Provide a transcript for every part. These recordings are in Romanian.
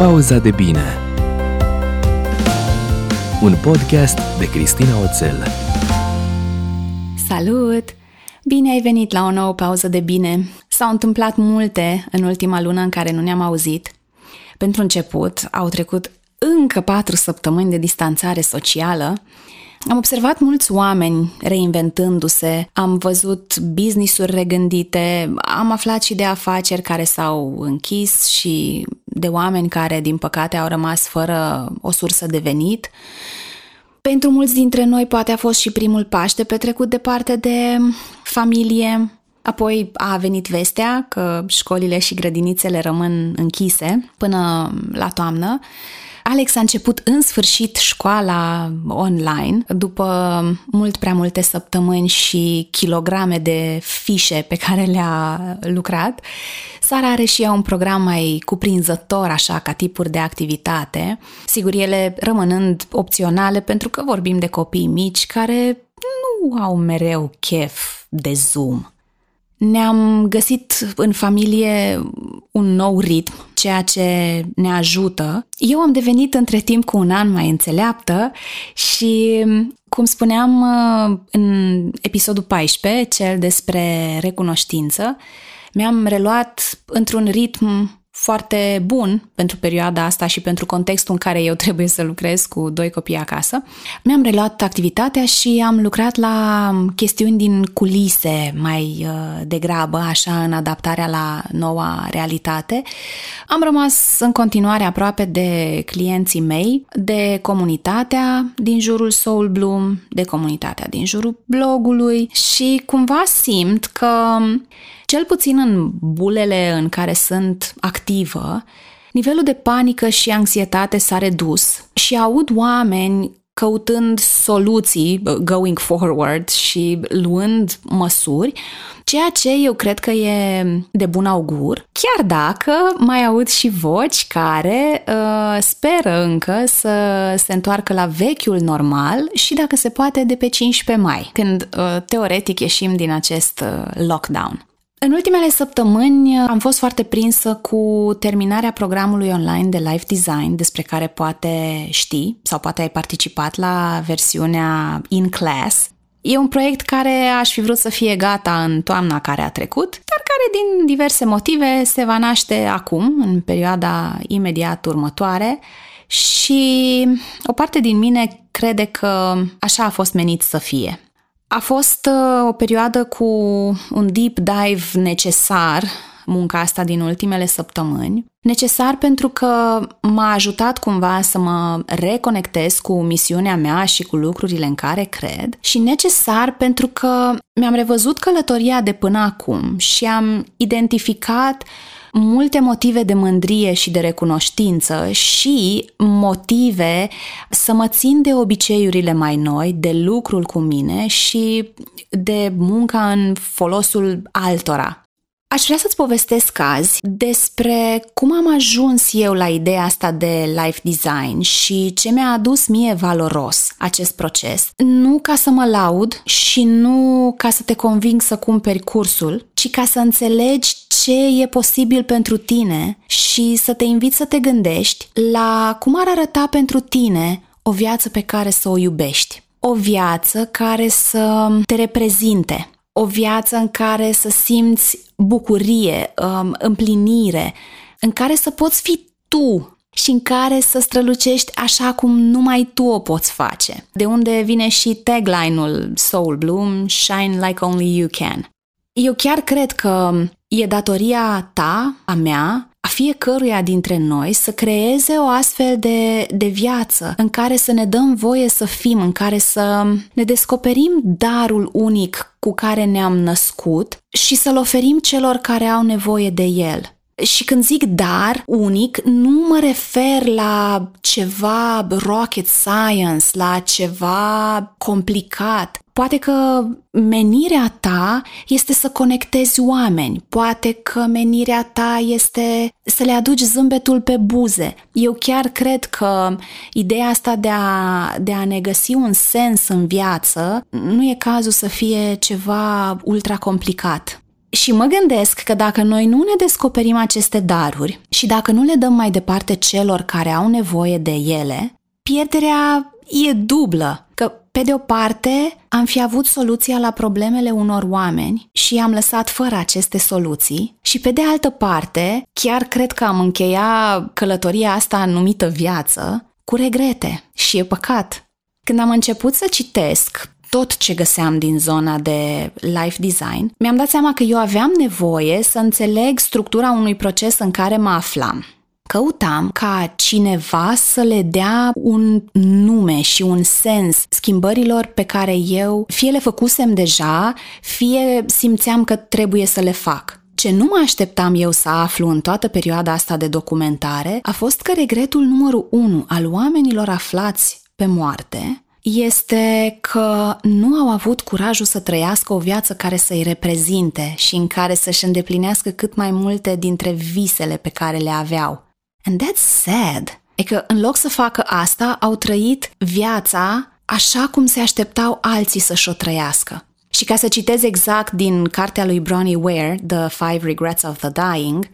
Pauza de bine Un podcast de Cristina Oțel Salut! Bine ai venit la o nouă pauză de bine. S-au întâmplat multe în ultima lună în care nu ne-am auzit. Pentru început, au trecut încă patru săptămâni de distanțare socială am observat mulți oameni reinventându-se, am văzut business-uri regândite, am aflat și de afaceri care s-au închis și de oameni care, din păcate, au rămas fără o sursă de venit. Pentru mulți dintre noi poate a fost și primul Paște petrecut departe de familie, Apoi a venit vestea că școlile și grădinițele rămân închise până la toamnă Alex a început în sfârșit școala online după mult prea multe săptămâni și kilograme de fișe pe care le-a lucrat. Sara are și ea un program mai cuprinzător, așa, ca tipuri de activitate, sigur ele rămânând opționale pentru că vorbim de copii mici care nu au mereu chef de Zoom. Ne-am găsit în familie un nou ritm, ceea ce ne ajută. Eu am devenit între timp cu un an mai înțeleaptă și, cum spuneam în episodul 14, cel despre recunoștință, mi-am reluat într-un ritm foarte bun pentru perioada asta și pentru contextul în care eu trebuie să lucrez cu doi copii acasă. Mi-am reluat activitatea și am lucrat la chestiuni din culise mai uh, degrabă, așa, în adaptarea la noua realitate. Am rămas în continuare aproape de clienții mei, de comunitatea din jurul Soul Bloom, de comunitatea din jurul blogului și cumva simt că cel puțin în bulele în care sunt activă, nivelul de panică și anxietate s-a redus și aud oameni căutând soluții going forward și luând măsuri, ceea ce eu cred că e de bun augur, chiar dacă mai aud și voci care uh, speră încă să se întoarcă la vechiul normal și dacă se poate de pe 15 mai, când uh, teoretic ieșim din acest uh, lockdown. În ultimele săptămâni am fost foarte prinsă cu terminarea programului online de Life Design, despre care poate știi sau poate ai participat la versiunea in class. E un proiect care aș fi vrut să fie gata în toamna care a trecut, dar care din diverse motive se va naște acum, în perioada imediat următoare, și o parte din mine crede că așa a fost menit să fie. A fost uh, o perioadă cu un deep dive necesar, munca asta din ultimele săptămâni. Necesar pentru că m-a ajutat cumva să mă reconectez cu misiunea mea și cu lucrurile în care cred și necesar pentru că mi-am revăzut călătoria de până acum și am identificat multe motive de mândrie și de recunoștință și motive să mă țin de obiceiurile mai noi, de lucrul cu mine și de munca în folosul altora. Aș vrea să-ți povestesc azi despre cum am ajuns eu la ideea asta de life design și ce mi-a adus mie valoros acest proces. Nu ca să mă laud și nu ca să te conving să cumperi cursul, ci ca să înțelegi ce e posibil pentru tine și să te invit să te gândești la cum ar arăta pentru tine o viață pe care să o iubești. O viață care să te reprezinte, o viață în care să simți bucurie, um, împlinire, în care să poți fi tu și în care să strălucești așa cum numai tu o poți face. De unde vine și tagline-ul Soul Bloom, Shine Like Only You Can. Eu chiar cred că e datoria ta, a mea, a fiecăruia dintre noi să creeze o astfel de, de viață în care să ne dăm voie să fim, în care să ne descoperim darul unic cu care ne-am născut și să-l oferim celor care au nevoie de el. Și când zic dar unic, nu mă refer la ceva rocket science, la ceva complicat. Poate că menirea ta este să conectezi oameni, poate că menirea ta este să le aduci zâmbetul pe buze. Eu chiar cred că ideea asta de a, de a ne găsi un sens în viață nu e cazul să fie ceva ultra complicat. Și mă gândesc că dacă noi nu ne descoperim aceste daruri și dacă nu le dăm mai departe celor care au nevoie de ele, pierderea e dublă. Că, pe de o parte, am fi avut soluția la problemele unor oameni și am lăsat fără aceste soluții și, pe de altă parte, chiar cred că am încheiat călătoria asta numită viață cu regrete și e păcat. Când am început să citesc tot ce găseam din zona de life design, mi-am dat seama că eu aveam nevoie să înțeleg structura unui proces în care mă aflam. Căutam ca cineva să le dea un nume și un sens schimbărilor pe care eu fie le făcusem deja, fie simțeam că trebuie să le fac. Ce nu mă așteptam eu să aflu în toată perioada asta de documentare a fost că regretul numărul 1 al oamenilor aflați pe moarte este că nu au avut curajul să trăiască o viață care să-i reprezinte și în care să-și îndeplinească cât mai multe dintre visele pe care le aveau. And that's sad. E că în loc să facă asta, au trăit viața așa cum se așteptau alții să-și o trăiască. Și ca să citez exact din cartea lui Bronnie Ware, The Five Regrets of the Dying,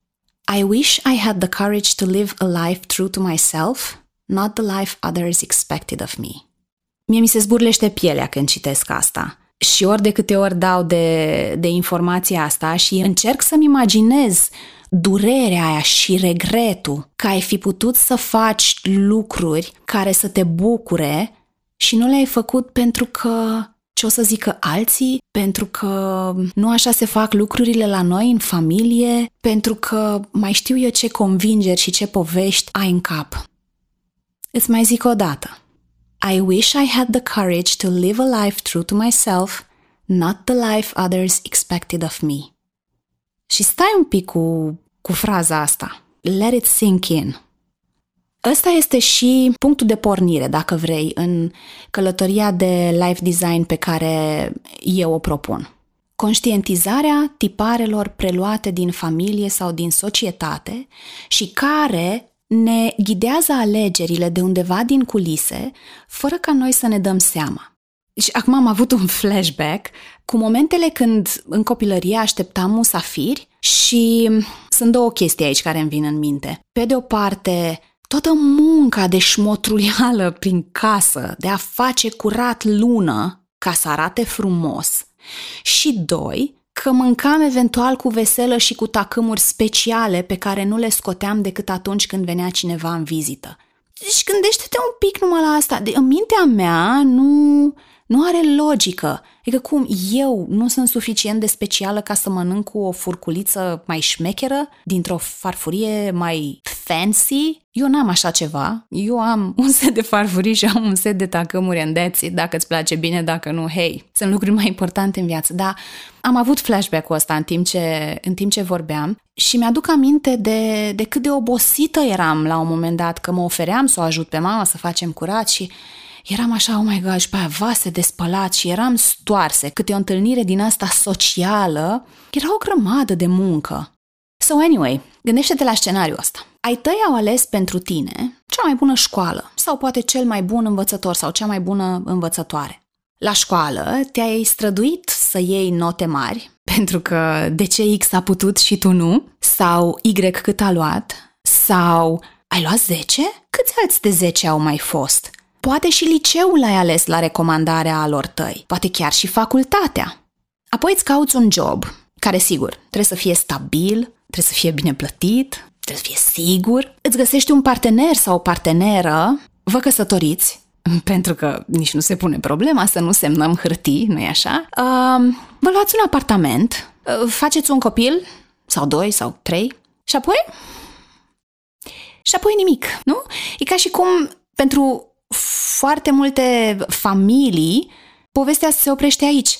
I wish I had the courage to live a life true to myself, not the life others expected of me. Mie mi se zburlește pielea când citesc asta. Și ori de câte ori dau de, de informația asta și încerc să-mi imaginez durerea aia și regretul că ai fi putut să faci lucruri care să te bucure și nu le-ai făcut pentru că ce o să zică alții, pentru că nu așa se fac lucrurile la noi în familie, pentru că mai știu eu ce convingeri și ce povești ai în cap. Îți mai zic o dată. I wish I had the courage to live a life true to myself, not the life others expected of me. Și stai un pic cu, cu fraza asta. Let it sink in. Ăsta este și punctul de pornire, dacă vrei, în călătoria de life design pe care eu o propun. Conștientizarea tiparelor preluate din familie sau din societate și care ne ghidează alegerile de undeva din culise, fără ca noi să ne dăm seama. Și acum am avut un flashback cu momentele când în copilărie așteptam musafiri și sunt două chestii aici care îmi vin în minte. Pe de o parte, toată munca de șmotruială prin casă, de a face curat lună ca să arate frumos. Și doi, că mâncam eventual cu veselă și cu tacâmuri speciale pe care nu le scoteam decât atunci când venea cineva în vizită. Deci gândește-te un pic numai la asta. De, în mintea mea nu, nu are logică. Adică cum eu nu sunt suficient de specială ca să mănânc cu o furculiță mai șmecheră, dintr-o farfurie mai fancy? Eu n-am așa ceva. Eu am un set de farfurii și am un set de tacămuri în deții, dacă îți place bine, dacă nu, hei, sunt lucruri mai importante în viață. Dar am avut flashback-ul ăsta în timp ce, în timp ce vorbeam și mi-aduc aminte de, de cât de obosită eram la un moment dat, că mă ofeream să o ajut pe mama să facem curat și eram așa, oh my god, și pe aia vase de spălat și eram stoarse. Câte o întâlnire din asta socială, era o grămadă de muncă. So anyway, gândește-te la scenariul ăsta. Ai tăi au ales pentru tine cea mai bună școală sau poate cel mai bun învățător sau cea mai bună învățătoare. La școală te-ai străduit să iei note mari, pentru că de ce X a putut și tu nu, sau Y cât a luat, sau ai luat 10? Câți alți de 10 au mai fost? Poate și liceul ai ales la recomandarea alor tăi, poate chiar și facultatea. Apoi îți cauți un job, care sigur, trebuie să fie stabil, trebuie să fie bine plătit, trebuie să fie sigur. Îți găsești un partener sau o parteneră, vă căsătoriți, pentru că nici nu se pune problema să nu semnăm hârtii, nu-i așa? Uh, vă luați un apartament, uh, faceți un copil, sau doi, sau trei, și apoi... Și apoi nimic, nu? E ca și cum pentru foarte multe familii, povestea se oprește aici.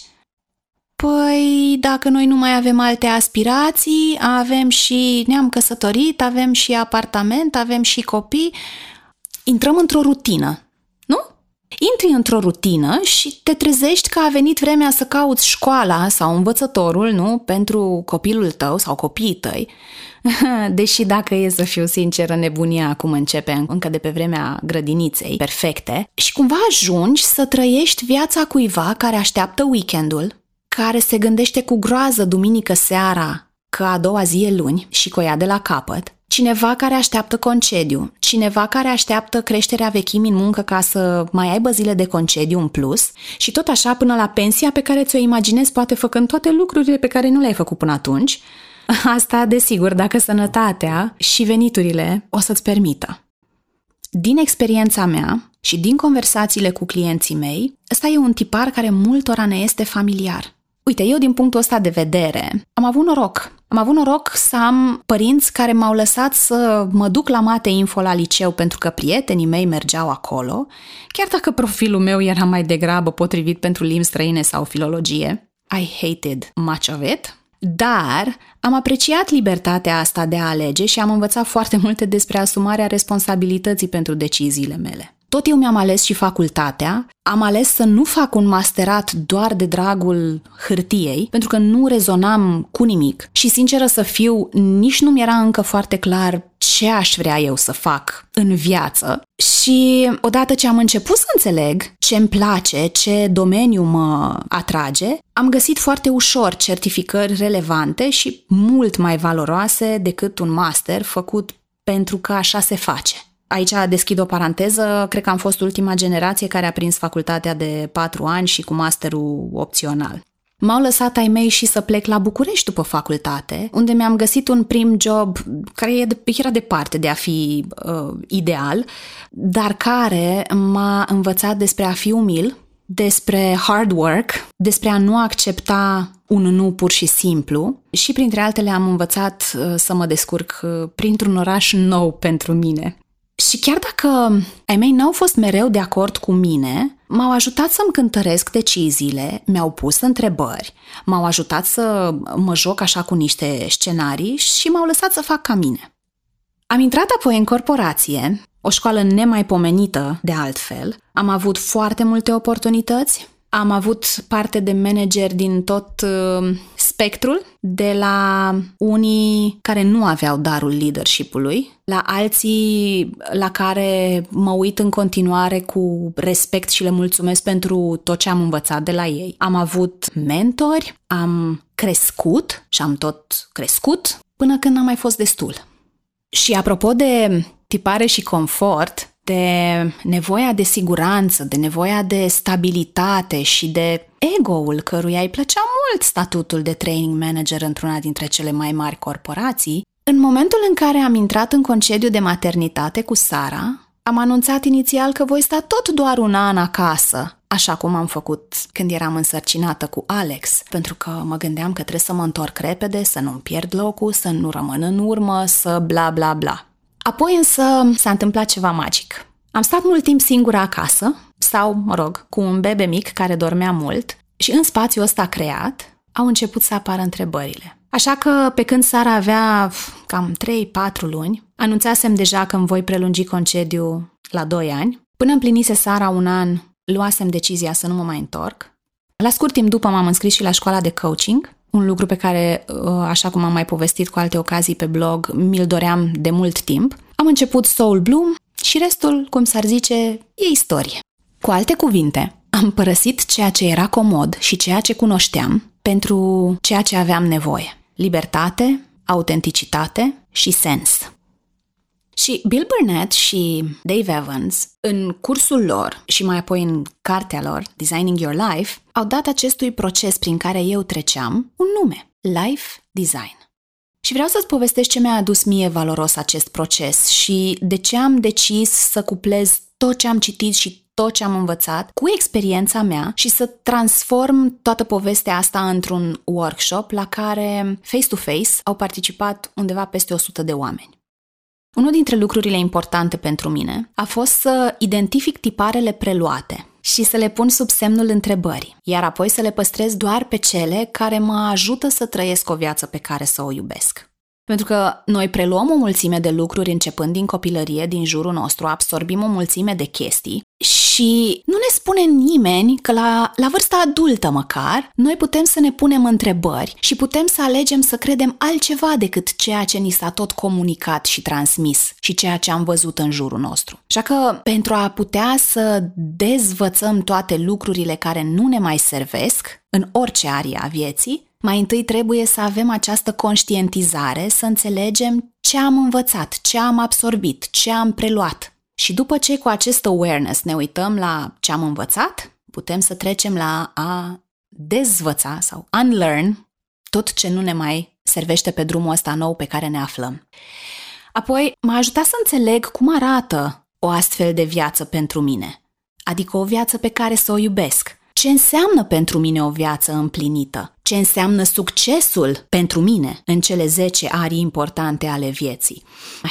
Păi, dacă noi nu mai avem alte aspirații, avem și ne-am căsătorit, avem și apartament, avem și copii, intrăm într-o rutină, nu? Intri într-o rutină și te trezești că a venit vremea să cauți școala sau învățătorul, nu? Pentru copilul tău sau copiii tăi. Deși dacă e să fiu sinceră, nebunia acum începe încă de pe vremea grădiniței perfecte și cumva ajungi să trăiești viața cuiva care așteaptă weekendul, care se gândește cu groază duminică seara că a doua zi e luni și că o ia de la capăt, cineva care așteaptă concediu, cineva care așteaptă creșterea vechimii în muncă ca să mai aibă zile de concediu în plus și tot așa până la pensia pe care ți-o imaginezi poate făcând toate lucrurile pe care nu le-ai făcut până atunci. Asta, desigur, dacă sănătatea și veniturile o să-ți permită. Din experiența mea și din conversațiile cu clienții mei, ăsta e un tipar care multora ne este familiar. Uite, eu din punctul ăsta de vedere am avut noroc. Am avut noroc să am părinți care m-au lăsat să mă duc la mate info la liceu pentru că prietenii mei mergeau acolo, chiar dacă profilul meu era mai degrabă potrivit pentru limbi străine sau filologie. I hated much of it, dar am apreciat libertatea asta de a alege și am învățat foarte multe despre asumarea responsabilității pentru deciziile mele. Tot eu mi-am ales și facultatea, am ales să nu fac un masterat doar de dragul hârtiei, pentru că nu rezonam cu nimic și, sinceră să fiu, nici nu mi-era încă foarte clar ce aș vrea eu să fac în viață. Și odată ce am început să înțeleg ce îmi place, ce domeniu mă atrage, am găsit foarte ușor certificări relevante și mult mai valoroase decât un master făcut pentru că așa se face. Aici deschid o paranteză, cred că am fost ultima generație care a prins facultatea de patru ani și cu masterul opțional. M-au lăsat ai mei și să plec la București după facultate, unde mi-am găsit un prim job care era departe de a fi uh, ideal, dar care m-a învățat despre a fi umil, despre hard work, despre a nu accepta un nu pur și simplu și printre altele am învățat uh, să mă descurc uh, printr-un oraș nou pentru mine. Și chiar dacă ai mei n-au fost mereu de acord cu mine, m-au ajutat să-mi cântăresc deciziile, mi-au pus întrebări, m-au ajutat să mă joc așa cu niște scenarii și m-au lăsat să fac ca mine. Am intrat apoi în corporație, o școală nemaipomenită de altfel, am avut foarte multe oportunități, am avut parte de manageri din tot uh, spectrul, de la unii care nu aveau darul leadership-ului, la alții la care mă uit în continuare cu respect și le mulțumesc pentru tot ce am învățat de la ei. Am avut mentori, am crescut și am tot crescut până când n-am mai fost destul. Și apropo de tipare și confort, de nevoia de siguranță, de nevoia de stabilitate și de ego-ul căruia îi plăcea mult statutul de training manager într-una dintre cele mai mari corporații, în momentul în care am intrat în concediu de maternitate cu Sara, am anunțat inițial că voi sta tot doar un an acasă, așa cum am făcut când eram însărcinată cu Alex, pentru că mă gândeam că trebuie să mă întorc repede, să nu-mi pierd locul, să nu rămân în urmă, să bla bla bla. Apoi însă s-a întâmplat ceva magic. Am stat mult timp singură acasă, sau, mă rog, cu un bebe mic care dormea mult și în spațiul ăsta creat au început să apară întrebările. Așa că, pe când Sara avea cam 3-4 luni, anunțasem deja că îmi voi prelungi concediu la 2 ani. Până împlinise Sara un an, luasem decizia să nu mă mai întorc. La scurt timp după m-am înscris și la școala de coaching, un lucru pe care, uh, așa cum am mai povestit cu alte ocazii pe blog, mi-l doream de mult timp. Am început Soul Bloom și restul, cum s-ar zice, e istorie. Cu alte cuvinte, am părăsit ceea ce era comod și ceea ce cunoșteam pentru ceea ce aveam nevoie. Libertate, autenticitate și sens. Și Bill Burnett și Dave Evans, în cursul lor și mai apoi în cartea lor, Designing Your Life, au dat acestui proces prin care eu treceam un nume, Life Design. Și vreau să-ți povestesc ce mi-a adus mie valoros acest proces și de ce am decis să cuplez tot ce am citit și tot ce am învățat cu experiența mea și să transform toată povestea asta într-un workshop la care face-to-face au participat undeva peste 100 de oameni. Unul dintre lucrurile importante pentru mine a fost să identific tiparele preluate și să le pun sub semnul întrebării, iar apoi să le păstrez doar pe cele care mă ajută să trăiesc o viață pe care să o iubesc. Pentru că noi preluăm o mulțime de lucruri începând din copilărie, din jurul nostru, absorbim o mulțime de chestii și nu ne spune nimeni că la, la vârsta adultă măcar, noi putem să ne punem întrebări și putem să alegem să credem altceva decât ceea ce ni s-a tot comunicat și transmis și ceea ce am văzut în jurul nostru. Așa că pentru a putea să dezvățăm toate lucrurile care nu ne mai servesc în orice arie a vieții, mai întâi trebuie să avem această conștientizare, să înțelegem ce am învățat, ce am absorbit, ce am preluat. Și după ce cu acest awareness ne uităm la ce am învățat, putem să trecem la a dezvăța sau unlearn tot ce nu ne mai servește pe drumul ăsta nou pe care ne aflăm. Apoi m-a ajutat să înțeleg cum arată o astfel de viață pentru mine, adică o viață pe care să o iubesc, ce înseamnă pentru mine o viață împlinită, ce înseamnă succesul pentru mine în cele 10 arii importante ale vieții.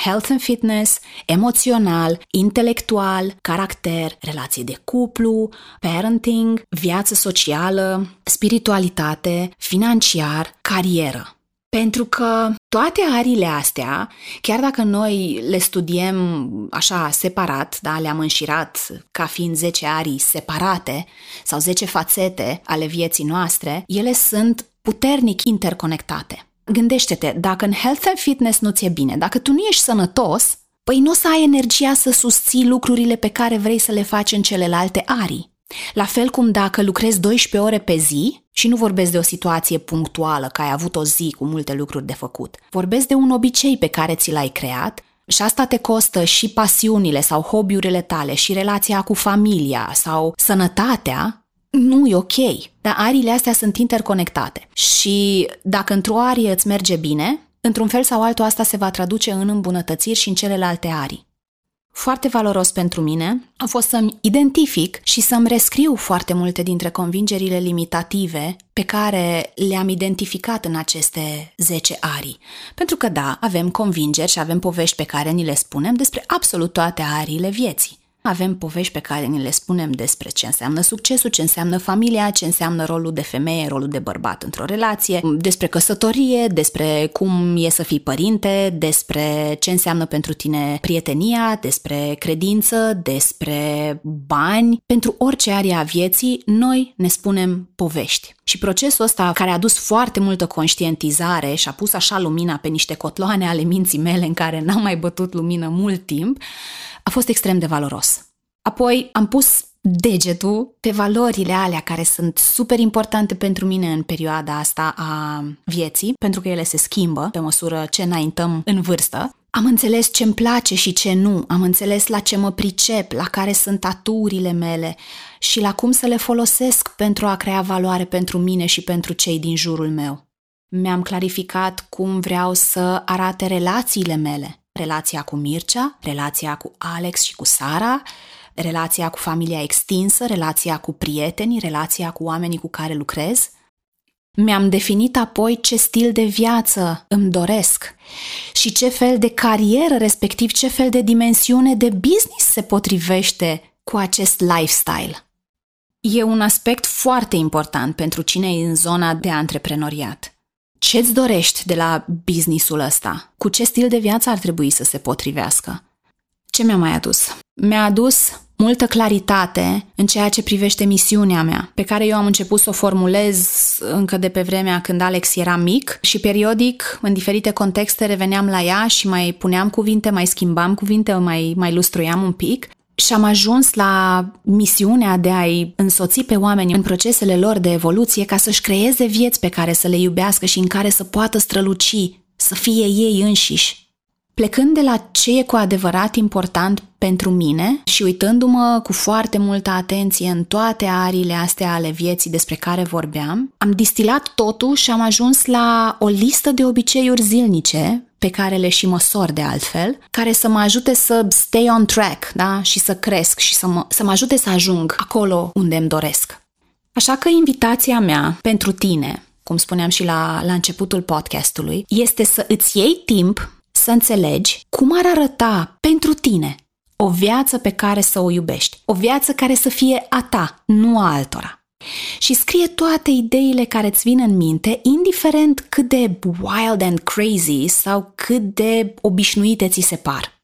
Health and fitness, emoțional, intelectual, caracter, relații de cuplu, parenting, viață socială, spiritualitate, financiar, carieră. Pentru că toate arile astea, chiar dacă noi le studiem așa separat, da, le-am înșirat ca fiind 10 arii separate sau 10 fațete ale vieții noastre, ele sunt puternic interconectate. Gândește-te, dacă în health and fitness nu ți-e bine, dacă tu nu ești sănătos, păi nu o să ai energia să susții lucrurile pe care vrei să le faci în celelalte arii. La fel cum dacă lucrezi 12 ore pe zi și nu vorbesc de o situație punctuală, că ai avut o zi cu multe lucruri de făcut, vorbesc de un obicei pe care ți l-ai creat și asta te costă și pasiunile sau hobby-urile tale și relația cu familia sau sănătatea, nu e ok. Dar ariile astea sunt interconectate. Și dacă într-o arie îți merge bine, într-un fel sau altul asta se va traduce în îmbunătățiri și în celelalte arii foarte valoros pentru mine a fost să-mi identific și să-mi rescriu foarte multe dintre convingerile limitative pe care le-am identificat în aceste 10 arii. Pentru că da, avem convingeri și avem povești pe care ni le spunem despre absolut toate ariile vieții. Avem povești pe care ni le spunem despre ce înseamnă succesul, ce înseamnă familia, ce înseamnă rolul de femeie, rolul de bărbat într-o relație, despre căsătorie, despre cum e să fii părinte, despre ce înseamnă pentru tine prietenia, despre credință, despre bani. Pentru orice arie a vieții, noi ne spunem povești. Și procesul ăsta, care a adus foarte multă conștientizare și a pus așa lumina pe niște cotloane ale minții mele în care n-am mai bătut lumină mult timp, a fost extrem de valoros. Apoi am pus degetul pe valorile alea care sunt super importante pentru mine în perioada asta a vieții, pentru că ele se schimbă pe măsură ce înaintăm în vârstă. Am înțeles ce îmi place și ce nu, am înțeles la ce mă pricep, la care sunt aturile mele și la cum să le folosesc pentru a crea valoare pentru mine și pentru cei din jurul meu. Mi-am clarificat cum vreau să arate relațiile mele, relația cu Mircea, relația cu Alex și cu Sara, relația cu familia extinsă, relația cu prietenii, relația cu oamenii cu care lucrez. Mi-am definit apoi ce stil de viață îmi doresc și ce fel de carieră, respectiv ce fel de dimensiune de business se potrivește cu acest lifestyle. E un aspect foarte important pentru cine e în zona de antreprenoriat. Ce-ți dorești de la businessul ăsta? Cu ce stil de viață ar trebui să se potrivească? Ce mi-a mai adus? Mi-a adus multă claritate în ceea ce privește misiunea mea, pe care eu am început să o formulez încă de pe vremea când Alex era mic și periodic, în diferite contexte, reveneam la ea și mai puneam cuvinte, mai schimbam cuvinte, mai, mai lustruiam un pic și am ajuns la misiunea de a-i însoți pe oameni în procesele lor de evoluție ca să-și creeze vieți pe care să le iubească și în care să poată străluci, să fie ei înșiși. Plecând de la ce e cu adevărat important pentru mine și uitându-mă cu foarte multă atenție în toate ariile astea ale vieții despre care vorbeam, am distilat totul și am ajuns la o listă de obiceiuri zilnice pe care le și măsor de altfel, care să mă ajute să stay on track, da? Și să cresc și să mă, să mă ajute să ajung acolo unde îmi doresc. Așa că invitația mea pentru tine, cum spuneam și la, la începutul podcastului, este să îți iei timp să înțelegi cum ar arăta pentru tine o viață pe care să o iubești, o viață care să fie a ta, nu a altora. și scrie toate ideile care îți vin în minte, indiferent cât de wild and crazy sau cât de obișnuite ți se par.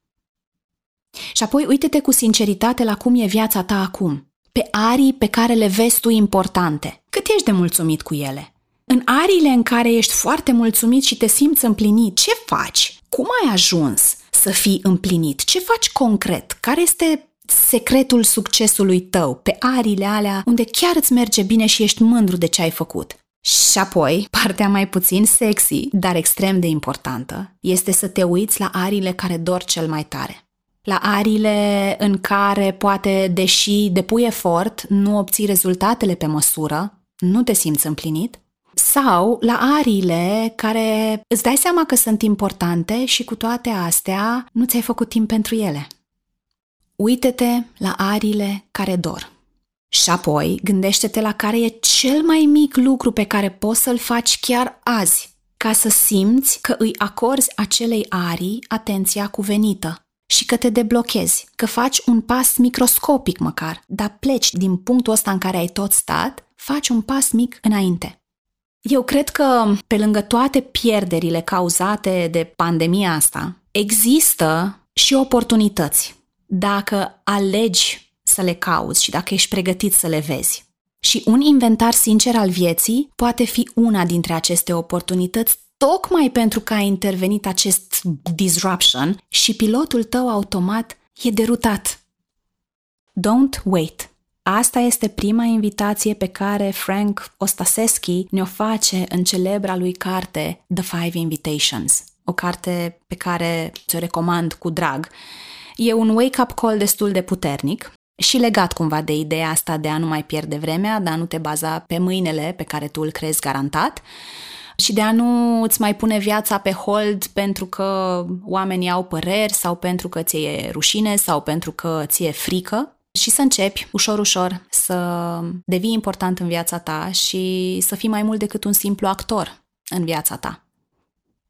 Și apoi uite-te cu sinceritate la cum e viața ta acum, pe arii pe care le vezi tu importante. Cât ești de mulțumit cu ele? În ariile în care ești foarte mulțumit și te simți împlinit, ce faci? Cum ai ajuns să fii împlinit? Ce faci concret? Care este secretul succesului tău pe arile alea unde chiar îți merge bine și ești mândru de ce ai făcut? Și apoi, partea mai puțin sexy, dar extrem de importantă, este să te uiți la arile care dor cel mai tare. La arile în care poate, deși depui efort, nu obții rezultatele pe măsură, nu te simți împlinit, sau la ariile care îți dai seama că sunt importante și cu toate astea nu ți-ai făcut timp pentru ele. Uită-te la ariile care dor. Și apoi gândește-te la care e cel mai mic lucru pe care poți să-l faci chiar azi, ca să simți că îi acorzi acelei arii atenția cuvenită și că te deblochezi, că faci un pas microscopic măcar, dar pleci din punctul ăsta în care ai tot stat, faci un pas mic înainte. Eu cred că, pe lângă toate pierderile cauzate de pandemia asta, există și oportunități dacă alegi să le cauți și dacă ești pregătit să le vezi. Și un inventar sincer al vieții poate fi una dintre aceste oportunități tocmai pentru că a intervenit acest disruption și pilotul tău automat e derutat. Don't wait. Asta este prima invitație pe care Frank Ostaseski ne-o face în celebra lui carte The Five Invitations, o carte pe care ți-o recomand cu drag. E un wake-up call destul de puternic și legat cumva de ideea asta de a nu mai pierde vremea, de a nu te baza pe mâinele pe care tu îl crezi garantat și de a nu îți mai pune viața pe hold pentru că oamenii au păreri sau pentru că ți-e rușine sau pentru că ți-e frică, și să începi ușor, ușor să devii important în viața ta și să fii mai mult decât un simplu actor în viața ta.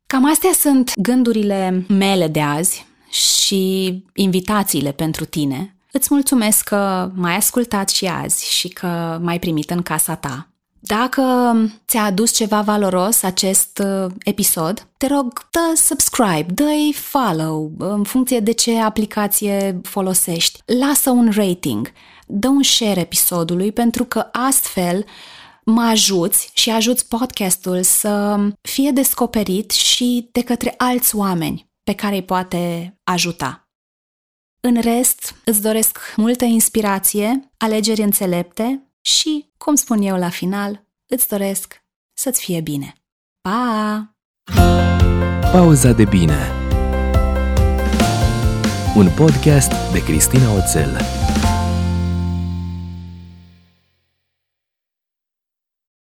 Cam astea sunt gândurile mele de azi și invitațiile pentru tine. Îți mulțumesc că m-ai ascultat și azi și că m-ai primit în casa ta. Dacă ți-a adus ceva valoros acest uh, episod, te rog, dă subscribe, dă follow în funcție de ce aplicație folosești. Lasă un rating, dă un share episodului pentru că astfel mă ajuți și ajuți podcastul să fie descoperit și de către alți oameni pe care îi poate ajuta. În rest, îți doresc multă inspirație, alegeri înțelepte și, cum spun eu la final, îți doresc să-ți fie bine. Pa! Pauza de bine Un podcast de Cristina Oțel